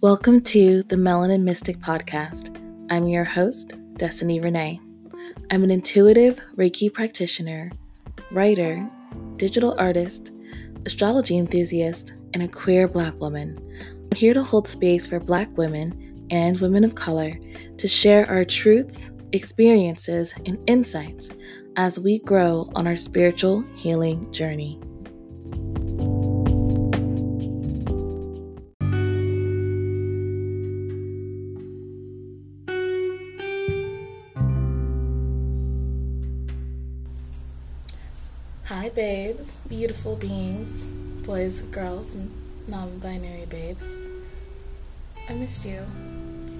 Welcome to the Melanin Mystic Podcast. I'm your host, Destinee Renee. I'm an intuitive Reiki practitioner, writer, digital artist, astrology enthusiast, and a queer Black woman. I'm here to hold space for Black women and women of color to share our truths, experiences, and insights as we grow on our spiritual healing journey. Babes, beautiful beings, boys, girls, and non binary babes. I missed you.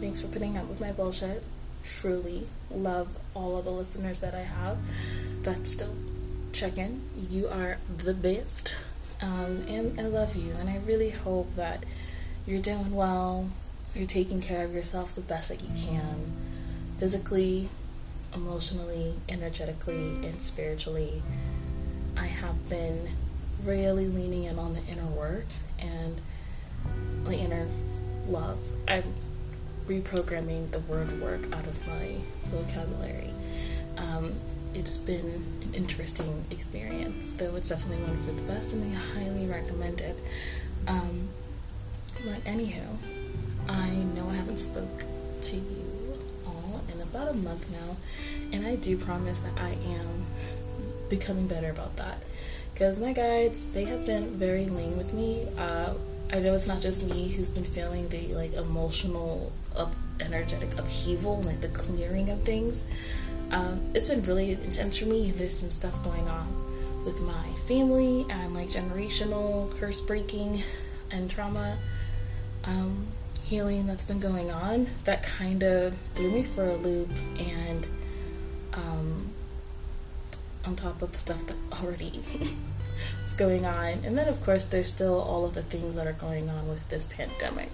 Thanks for putting up with my bullshit. Truly love all of the listeners that I have that still check in. You are the best. Um, and I love you, and I really hope that you're doing well, you're taking care of yourself the best that you can, physically, emotionally, energetically, and spiritually I have been really leaning in on the inner work and the inner love. I'm reprogramming the word work out of my vocabulary. Um, it's been an interesting experience, though it's definitely one for the best, and I highly recommend it. Um, but anywho, I know I haven't spoke to you all in about a month now, and I do promise that I am becoming better about that. Because my guides, they have been very lean with me. Uh, I know it's not just me who's been feeling the like emotional, up, energetic upheaval, like the clearing of things. Um, it's been really intense for me. There's some stuff going on with my family and like generational curse breaking and trauma um, healing that's been going on that kind of threw me for a loop and um, on top of the stuff that already is going on. And then, of course, there's still all of the things that are going on with this pandemic.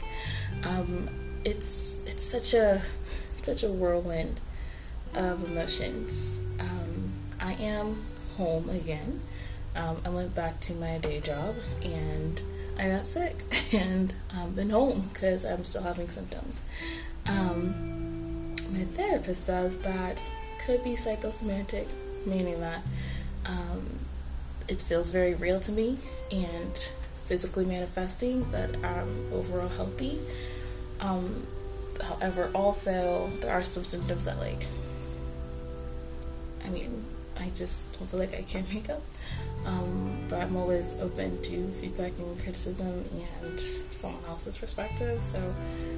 Um, it's it's such a such a whirlwind of emotions. Um, I am home again. Um, I went back to my day job and I got sick and um, been home because I'm still having symptoms. Um, my therapist says that could be psychosomatic meaning that um, it feels very real to me and physically manifesting that I'm overall healthy. Um, however, also there are some symptoms that like, I mean, I just don't feel like I can make up. Um, but I'm always open to feedback and criticism and someone else's perspective. So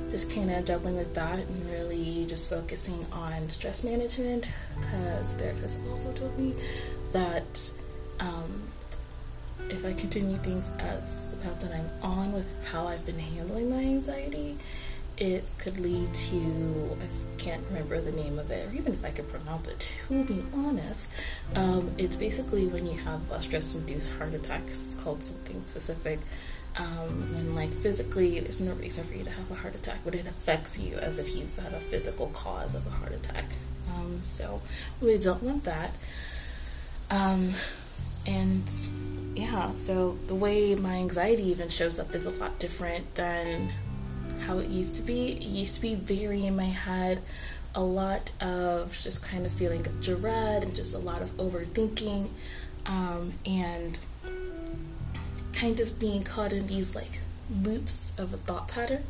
just kind of juggling with that and really just focusing on stress management because the therapist also told me that um, if I continue things as the path that I'm on with how I've been handling my anxiety, it could lead to I can't remember the name of it, or even if I could pronounce it. To be honest, um, it's basically when you have a stress-induced heart attack. It's called something specific. Um, when like physically, there's no reason for you to have a heart attack, but it affects you as if you've had a physical cause of a heart attack. Um, so we don't want that. Um, and yeah, so the way my anxiety even shows up is a lot different than how it used to be. It used to be very in my head, a lot of just kind of feeling dread and just a lot of overthinking, um, and kind of being caught in these like loops of a thought pattern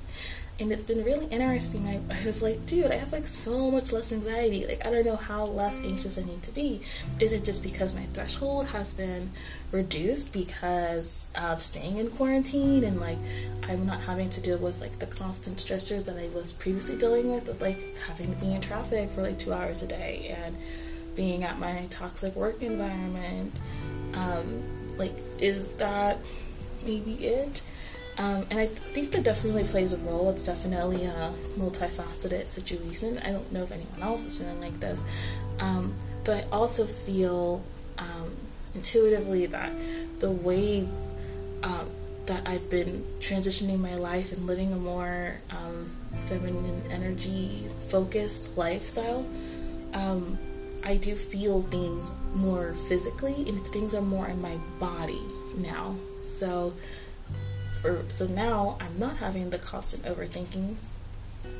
and it's been really interesting. I, I, was like, dude, I have like so much less anxiety. Like, I don't know how less anxious I need to be. Is it just because my threshold has been reduced because of staying in quarantine and like I'm not having to deal with like the constant stressors that I was previously dealing with, with like having to be in traffic for like two hours a day and being at my toxic work environment? Um, like, is that maybe it? Um, and I think that definitely plays a role. It's definitely a multifaceted situation. I don't know if anyone else is feeling like this. Um, but I also feel um, intuitively that the way um, that I've been transitioning my life and living a more um, feminine energy focused lifestyle, um, I do feel things more physically and things are more in my body now. So for so now I'm not having the constant overthinking.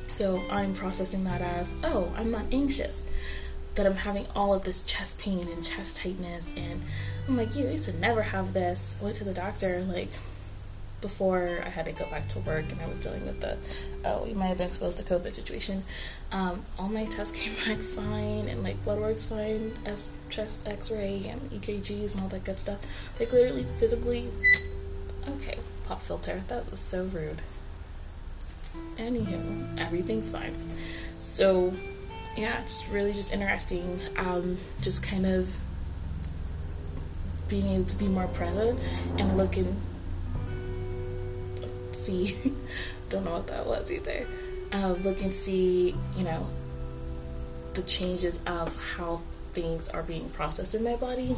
So I'm processing that as, oh, I'm not anxious. That I'm having all of this chest pain and chest tightness and I'm like, you used to never have this. Went to the doctor like before I had to go back to work and I was dealing with the oh we might have been exposed to COVID situation. Um, all my tests came back fine and like blood work's fine, as chest X-ray and EKGs and all that good stuff. Like literally physically, okay, pop filter. That was so rude. Anywho, everything's fine. So yeah, it's really just interesting. Um, just kind of being able to be more present and looking see don't know what that was either uh, look and see you know the changes of how things are being processed in my body.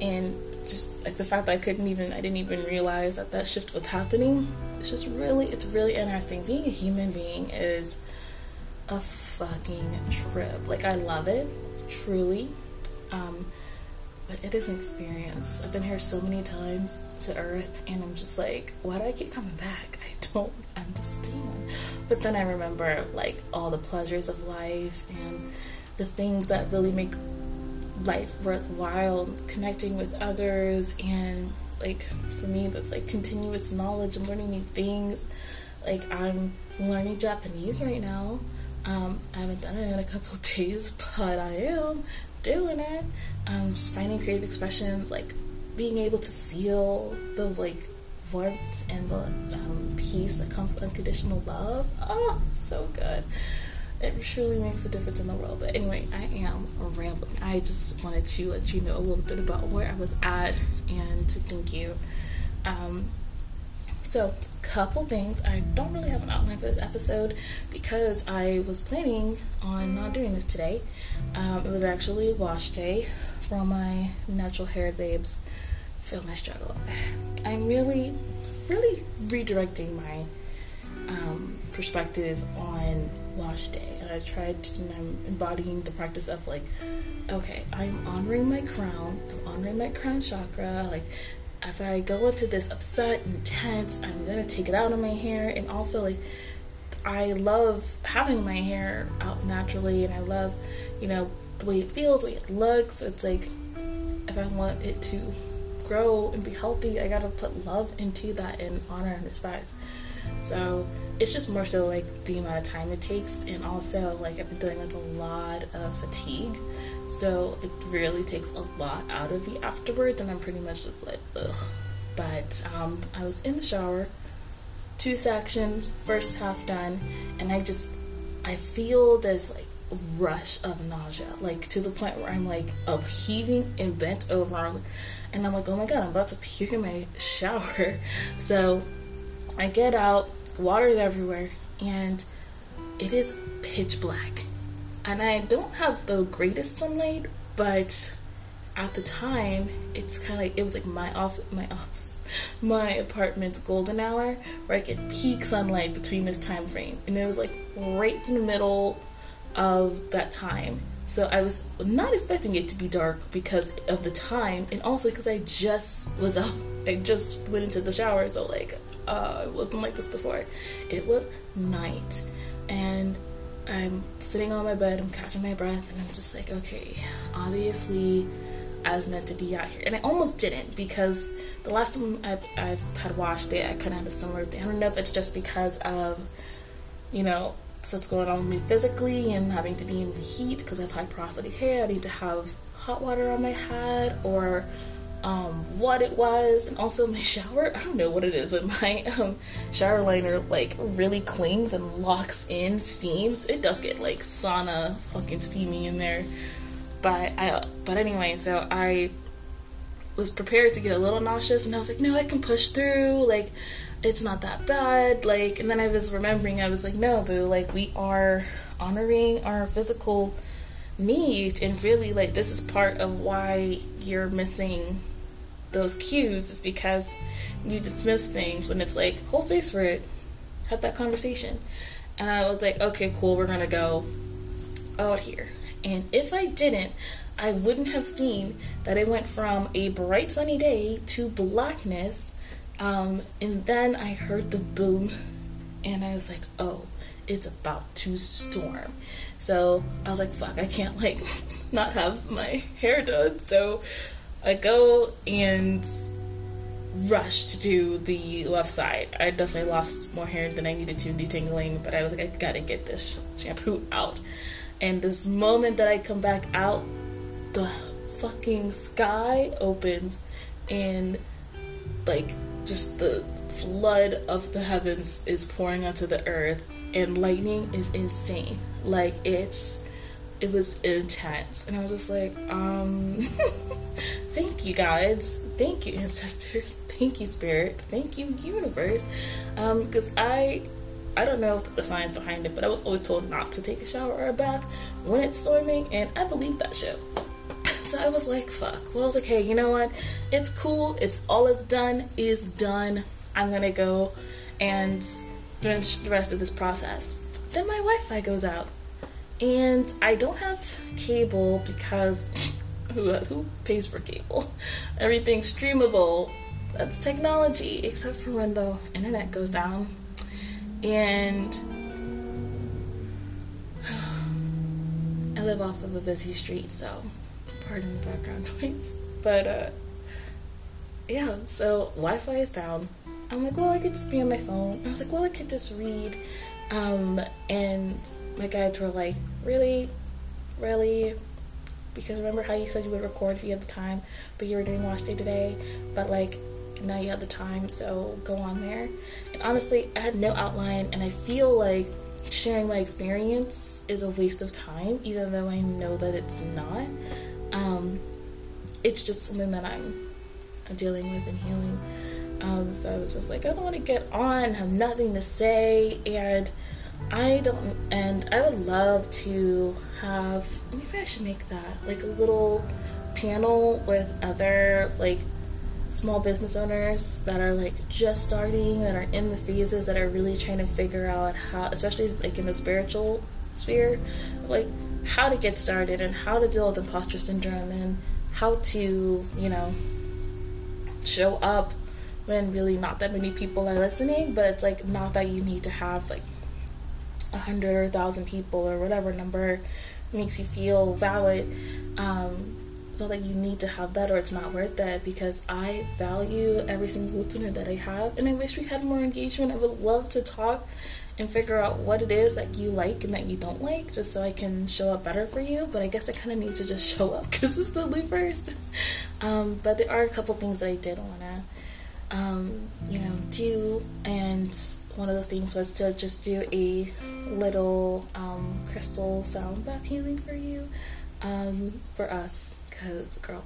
And just like the fact that I couldn't even I didn't even realize that that shift was happening it's just really it's really interesting. Being a human being is a fucking trip. Like I love it truly. Um, but it is an experience. I've been here so many times to Earth, and I'm just like, why do I keep coming back? I don't understand. But then I remember like all the pleasures of life and the things that really make life worthwhile, connecting with others, and like for me, that's like continuous knowledge and learning new things. Like I'm learning Japanese right now. Um, I haven't done it in a couple days, but I am doing it. Um, just finding creative expressions, like being able to feel the like warmth and the um, peace that comes with unconditional love. Oh, so good. It truly makes a difference in the world. But anyway, I am rambling. I just wanted to let you know a little bit about where I was at and to thank you. Um, so, couple things. I don't really have an outline for this episode because I was planning on not doing this today. Um, it was actually wash day for all my natural hair babes. Feel my struggle. I'm really, really redirecting my um, perspective on wash day. And I tried to, and I'm embodying the practice of like, okay, I'm honoring my crown, I'm honoring my crown chakra, like if I go into this upset and tense, I'm gonna take it out on my hair. And also, like, I love having my hair out naturally, and I love, you know, the way it feels, the way it looks. It's like if I want it to grow and be healthy, I gotta put love into that and honor and respect. So it's just more so like the amount of time it takes, and also like I've been dealing with a lot of fatigue, so it really takes a lot out of me afterwards, and I'm pretty much just like ugh. But um, I was in the shower, two sections, first half done, and I just I feel this like rush of nausea, like to the point where I'm like upheaving and bent over, and I'm like, oh my god, I'm about to puke in my shower. So I get out, water's everywhere, and it is pitch black. And I don't have the greatest sunlight, but at the time, it's kind of like it was like my off my office, my apartment's golden hour, where I get peak sunlight between this time frame, and it was like right in the middle of that time. So I was not expecting it to be dark because of the time, and also because I just was out. I just went into the shower, so like uh, it wasn't like this before. It was night, and I'm sitting on my bed, I'm catching my breath, and I'm just like, okay, obviously I was meant to be out here. And I almost didn't because the last time I've, I've had washed it, I kind of had a similar thing. I don't know if it's just because of, you know, what's going on with me physically and having to be in the heat because I have high porosity hair. I need to have hot water on my head or um, what it was, and also my shower. I don't know what it is, but my um, shower liner like really clings and locks in steams. It does get like sauna fucking steamy in there, but I. But anyway, so I was prepared to get a little nauseous, and I was like, no, I can push through. Like, it's not that bad. Like, and then I was remembering, I was like, no, boo. Like, we are honoring our physical needs and really like this is part of why you're missing those cues is because you dismiss things when it's like hold space for it have that conversation and i was like okay cool we're gonna go out here and if i didn't i wouldn't have seen that it went from a bright sunny day to blackness Um, and then I heard the boom, and I was like, oh, it's about to storm. So I was like, fuck, I can't like not have my hair done. So I go and rush to do the left side. I definitely lost more hair than I needed to detangling, but I was like, I gotta get this shampoo out. And this moment that I come back out, the fucking sky opens and like just the flood of the heavens is pouring onto the earth and lightning is insane. Like it's it was intense and I was just like, um thank you guys. Thank you ancestors. Thank you spirit. Thank you universe. Um because I I don't know the science behind it, but I was always told not to take a shower or a bath when it's storming and I believe that shit. So I was like, fuck. Well, I was like, hey, you know what? It's cool. It's all it's done is done. I'm gonna go and finish the rest of this process. Then my Wi Fi goes out. And I don't have cable because who, who pays for cable? Everything's streamable. That's technology, except for when the internet goes down. And I live off of a busy street, so pardon the background noise. But uh, yeah, so Wi-Fi is down. I'm like, well, I could just be on my phone. I was like, well, I could just read. Um, and my guides were like, really, really, because remember how you said you would record if you had the time, but you were doing wash day today, but like now you have the time, so go on there. And honestly, I had no outline, and I feel like sharing my experience is a waste of time, even though I know that it's not. Um, it's just something that I'm dealing with and healing. Um, so I was just like, I don't want to get on, have nothing to say, and I don't, and I would love to have, maybe I should make that like a little panel with other like small business owners that are like just starting, that are in the phases, that are really trying to figure out how, especially like in the spiritual sphere, like how to get started and how to deal with imposter syndrome and how to, you know, show up when really not that many people are listening, but it's like not that you need to have like a hundred or a thousand people or whatever number makes you feel valid. Um, it's not like you need to have that or it's not worth it because I value every single listener that I have and I wish we had more engagement. I would love to talk and figure out what it is that you like and that you don't like just so I can show up better for you. But I guess I kind of need to just show up because it's still Lee first. Um, but there are a couple things that I did want to, um, you know, do. And one of those things was to just do a little um, crystal sound bath healing for you, um, for us. Because, girl,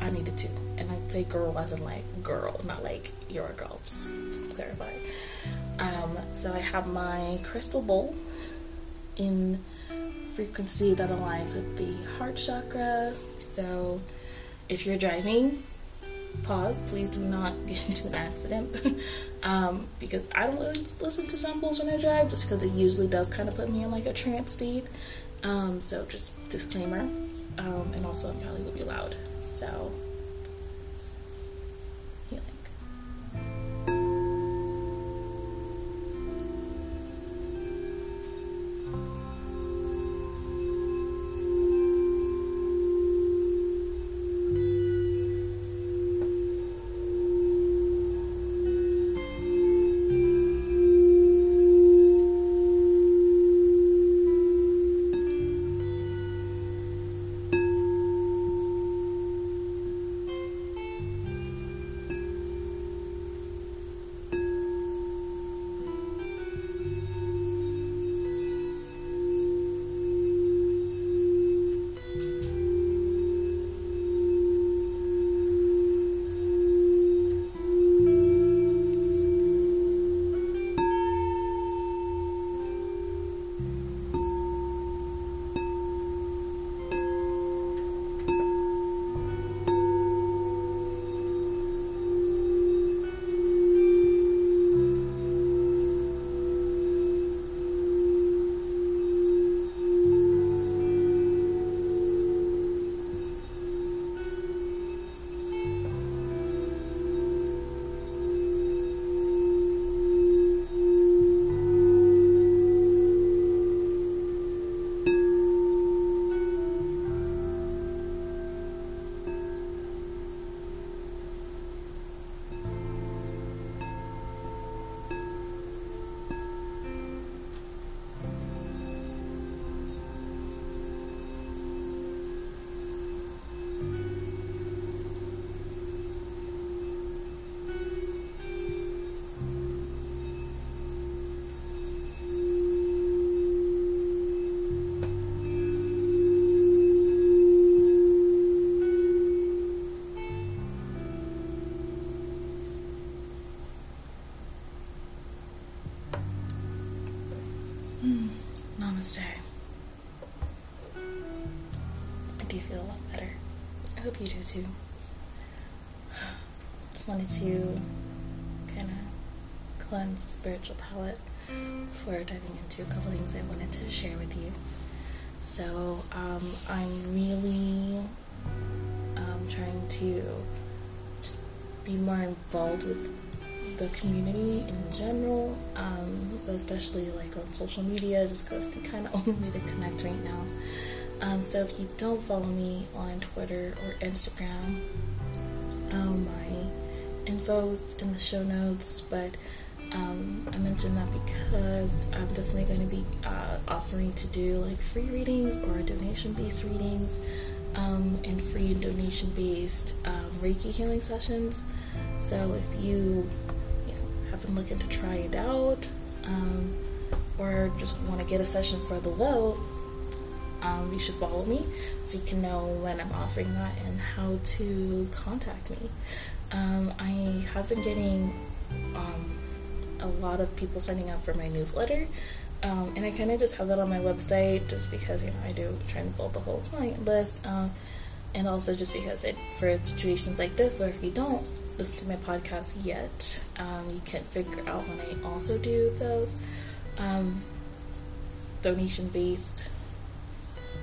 I needed to. And I say girl as in like girl, not like you're a girl, just clarify. Um, so I have my crystal bowl in frequency that aligns with the heart chakra. So if you're driving, pause. Please do not get into an accident. um, because I don't really listen to samples when I drive just because it usually does kind of put me in like a trance state. Um, so just disclaimer. Um, and also, it probably will be loud. So Namaste. I do feel a lot better. I hope you do too. Just wanted to kind of cleanse the spiritual palate before diving into a couple things I wanted to share with you. So, um, I'm really um, trying to just be more involved with the community in general, um, but especially like on social media, just because the kind of only way to connect right now. Um, so if you don't follow me on Twitter or Instagram, um, my info is in the show notes, but um, I mentioned that because I'm definitely going to be uh, offering to do like free readings or donation based readings um, and free and donation based um, Reiki healing sessions. So if you been looking to try it out, um, or just want to get a session for the low, um, you should follow me so you can know when I'm offering that and how to contact me. Um, I have been getting um, a lot of people signing up for my newsletter. Um, and I kind of just have that on my website just because you know I do try and build the whole client list, um, and also just because it for situations like this, or if you don't listen to my podcast yet, um, you can figure out when I also do those um, donation based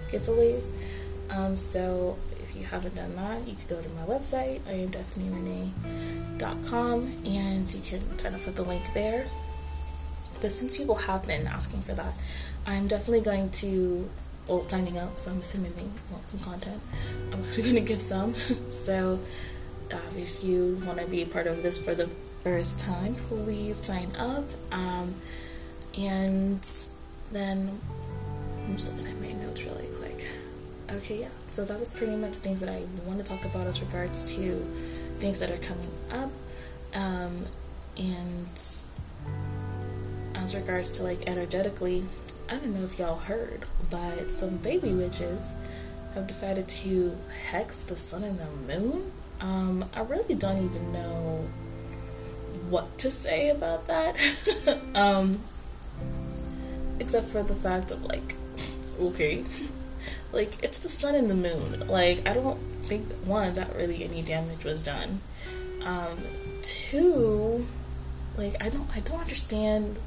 giveaways. Um, so if you haven't done that, you can go to my website, I am destineerenee.com, and you can sign up for the link there. But since people have been asking for that, I'm definitely going to well signing up, so I'm assuming they want some content. I'm actually going to give some. so uh, if you want to be a part of this for the first time, please sign up. Um, and then I'm just looking at my notes really quick. Okay, yeah. So that was pretty much things that I want to talk about as regards to things that are coming up. Um, and as regards to like energetically, I don't know if y'all heard, but some baby witches have decided to hex the sun and the moon um, I really don't even know what to say about that. um, except for the fact of like, okay, like it's the sun and the moon. Like I don't think one that really any damage was done. Um, two, like I don't I don't understand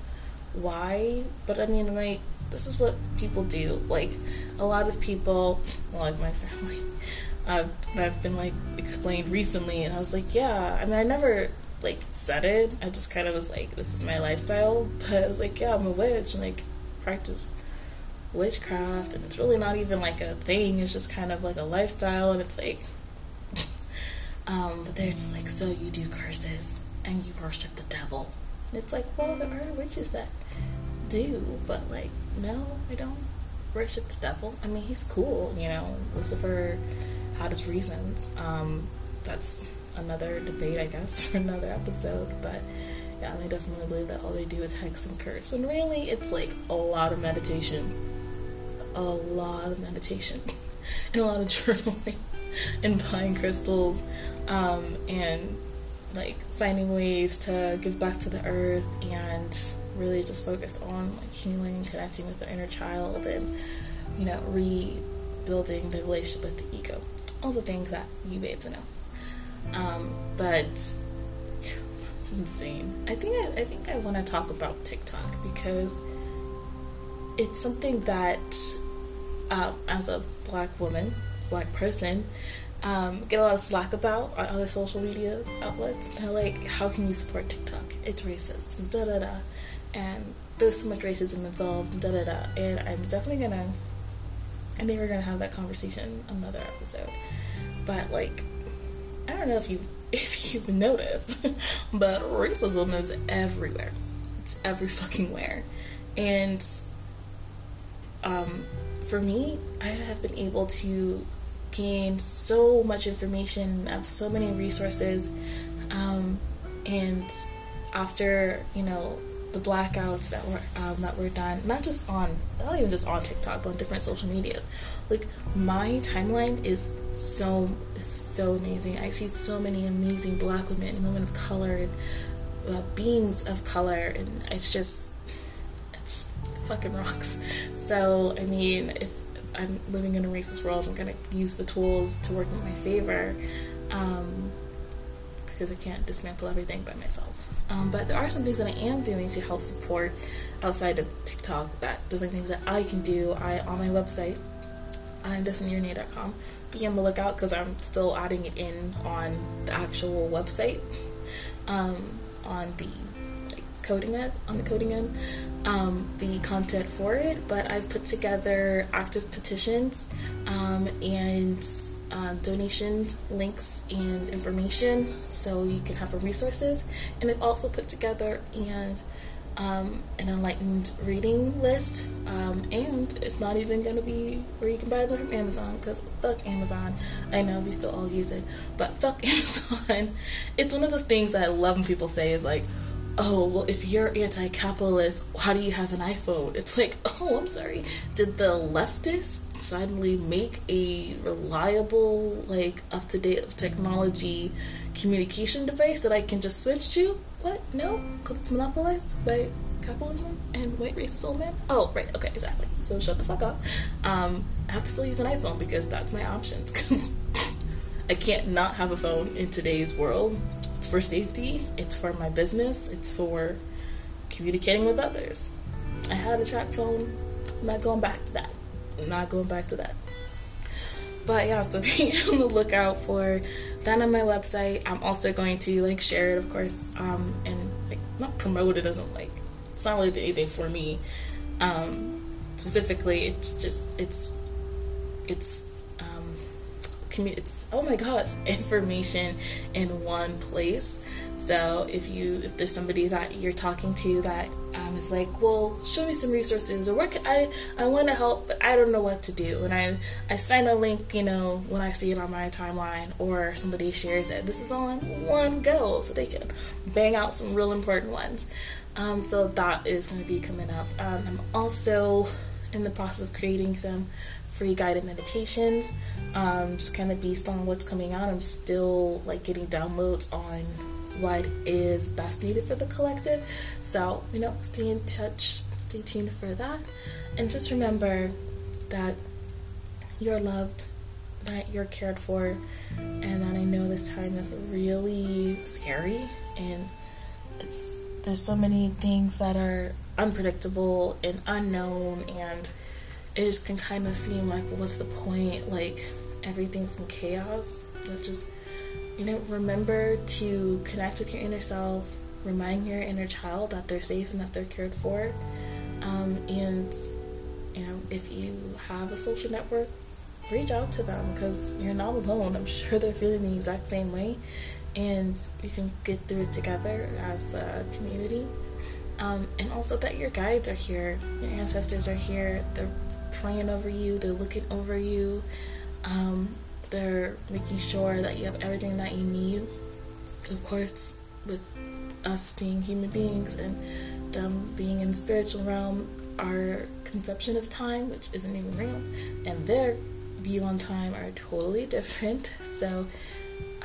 why, but I mean like this is what people do. Like a lot of people, like my family, I've I've been like explained recently, and I was like, yeah. I mean, I never like said it. I just kind of was like, this is my lifestyle. But I was like, yeah, I'm a witch, and like practice witchcraft, and it's really not even like a thing. It's just kind of like a lifestyle, and it's like, um, but they're just like, so you do curses and you worship the devil. And it's like, well, there are witches that do, but like, no, I don't worship the devil. I mean, he's cool, you know. Lucifer his reasons. Um, that's another debate, I guess, for another episode. But yeah, I definitely believe that all they do is hex and curse. When really, it's like a lot of meditation, a lot of meditation, and a lot of journaling, and buying crystals, um, and like finding ways to give back to the earth, and really just focused on like healing and connecting with the inner child, and you know rebuilding the relationship with the ego all the things that you babes know. Um, but insane. I think I, I think I want to talk about TikTok because it's something that, um, as a black woman, black person, um, get a lot of slack about on other social media outlets. They're like, how can you support TikTok? It's racist, da da da. And there's so much racism involved, da da da. And I'm definitely gonna I think we're gonna have that conversation another episode. But like, I don't know if you if you've noticed, but racism is everywhere. It's every fucking where, and um, for me, I have been able to gain so much information. Have so many resources, um, and after you know the blackouts that were um, that were done, not just on not even just on TikTok, but on different social media. Like my timeline is so so amazing. I see so many amazing Black women and women of color and uh, beings of color, and it's just it's fucking rocks. So, I mean, if I'm living in a racist world, I'm gonna use the tools to work in my favor. Um, because I can't dismantle everything by myself. Um, but there are some things that I am doing to help support outside of TikTok. That there's like things that I can do. I on my website, I'm destineerenee.com. Be on the lookout because I'm still adding it in on the actual website, um, on the coding end, on the coding end, um, the content for it. But I've put together active petitions um, and uh, donation links and information so you can have the resources. And I've also put together and um, an enlightened reading list. Um, and it's not even to be where you can buy them from Amazon because fuck Amazon. I know we still all use it, but fuck Amazon. It's one of those things that I love when people say is like, oh, well, if you're anti capitalist, how do you have an iPhone? It's like, oh, I'm sorry. Did the leftists suddenly make a reliable, like, up to date technology communication device that I can just switch to? What? No? Because it's monopolized by capitalism and white racist old men? Oh, right. Okay, exactly. So shut the fuck up. Um, I have to still use an iPhone because that's my options. I can't not have a phone in today's world it's for safety, it's for my business, it's for communicating with others. I had a TracFone. I'm not going back to that. I'm not going back to that. But yeah, so be on the lookout for that on my website. I'm also going to like share it, of course, um, and like not promote it doesn't like it's not really anything for me. Um, specifically, it's just it's it's it's oh my gosh information in one place. So if you if there's somebody that you're talking to that um, is like well show me some resources or what can i i want to help but i don't know what to do. And i i sign a link you know when i see it on my timeline or somebody shares it. This is all in one go so they can bang out some real important ones. Um, so that is going to be coming up. Um, i'm also in the process of creating some free guided meditations, um, just kind of based on what's coming out. I'm still like getting downloads on what is best needed for the collective. So, you know, stay in touch, stay tuned for that. And just remember that you're loved, that you're cared for, and that I know this time is really scary and it's there's so many things that are unpredictable and unknown and it just can kind of seem like what's the point? Like everything's in chaos. Just you know remember to connect with your inner self remind your inner child that they're safe and that they're cared for. Um, and you know if you have a social network reach out to them because you're not alone. I'm sure they're feeling the exact same way. And you can get through it together as a community. Um, and also that your guides are here your ancestors are here praying over you, they're looking over you, um, they're making sure that you have everything that you need. Of course, with us being human beings and them being in the spiritual realm, our conception of time, which isn't even real, and their view on time are totally different. So,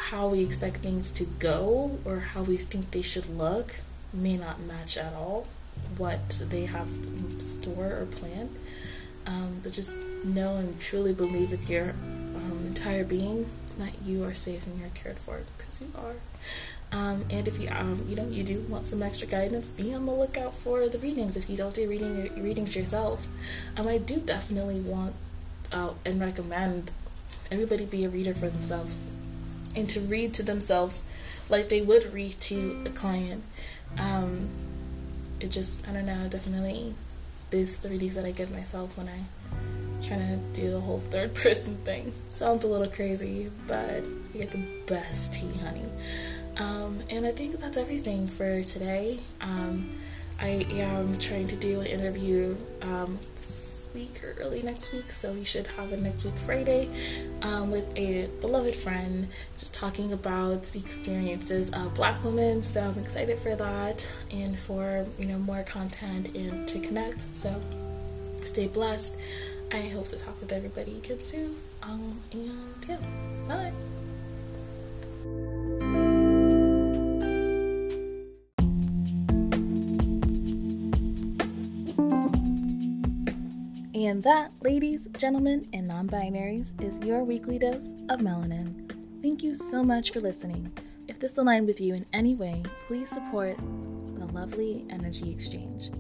how we expect things to go or how we think they should look may not match at all what they have in store or planned. Um, but just know and truly believe with your um, entire being that you are safe and you're cared for because you are. Um, and if you um, you know you do want some extra guidance, be on the lookout for the readings. If you don't do reading readings yourself, um, I do definitely want uh, and recommend everybody be a reader for themselves and to read to themselves like they would read to a client. Um, it just I don't know definitely these three Ds that I give myself when I try to do the whole third person thing. Sounds a little crazy, but you get the best tea, honey. Um, and I think that's everything for today. Um, I am trying to do an interview um, this week or early next week, so you should have a next week Friday um, with a beloved friend, just talking about the experiences of Black women. So I'm excited for that and for you know more content and to connect. So stay blessed. I hope to talk with everybody again soon. Um, and yeah, bye. And that, ladies, gentlemen, and non binaries, is your weekly dose of melanin. Thank you so much for listening. If this aligned with you in any way, please support the lovely energy exchange.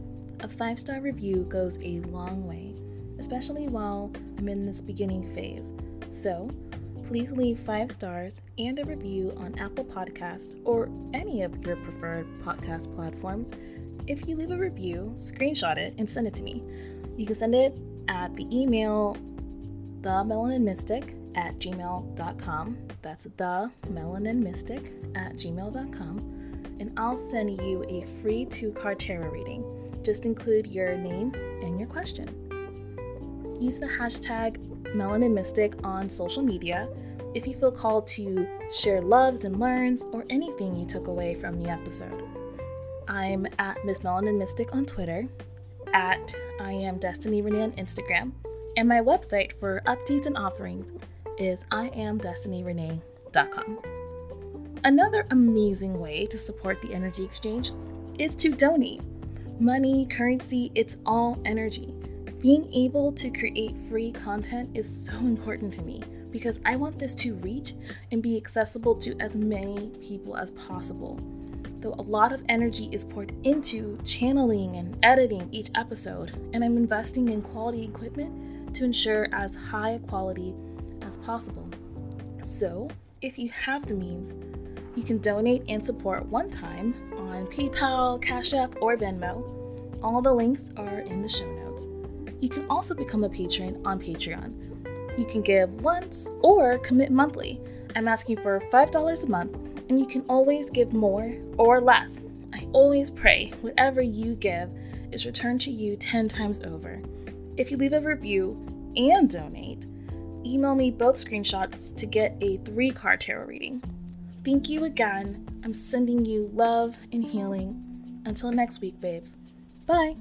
A five star review goes a long way, especially while I'm in this beginning phase. So, please leave five stars and a review on Apple Podcast or any of your preferred podcast platforms. If you leave a review, screenshot it and send it to me. You can send it at the email the melanin mystic at gmail.com. That's the at gmail.com. And I'll send you a free two card tarot reading. Just include your name and your question. Use the hashtag melanin mystic on social media if you feel called to share loves and learns or anything you took away from the episode. I'm at Miss Melanin Mystic on Twitter at I am Destinee Renee on Instagram, and my website for updates and offerings is iamdestineerenee.com. Another amazing way to support the energy exchange is to donate. Money, currency, it's all energy. Being able to create free content is so important to me because I want this to reach and be accessible to as many people as possible though a lot of energy is poured into channeling and editing each episode, and I'm investing in quality equipment to ensure as high a quality as possible. So, if you have the means, you can donate and support one time on PayPal, Cash App, or Venmo. All the links are in the show notes. You can also become a patron on Patreon. You can give once or commit monthly. I'm asking for $5 a month and you can always give more or less. I always pray whatever you give is returned to you 10 times over. If you leave a review and donate, email me both screenshots to get a three card tarot reading. Thank you again. I'm sending you love and healing. Until next week, babes. Bye.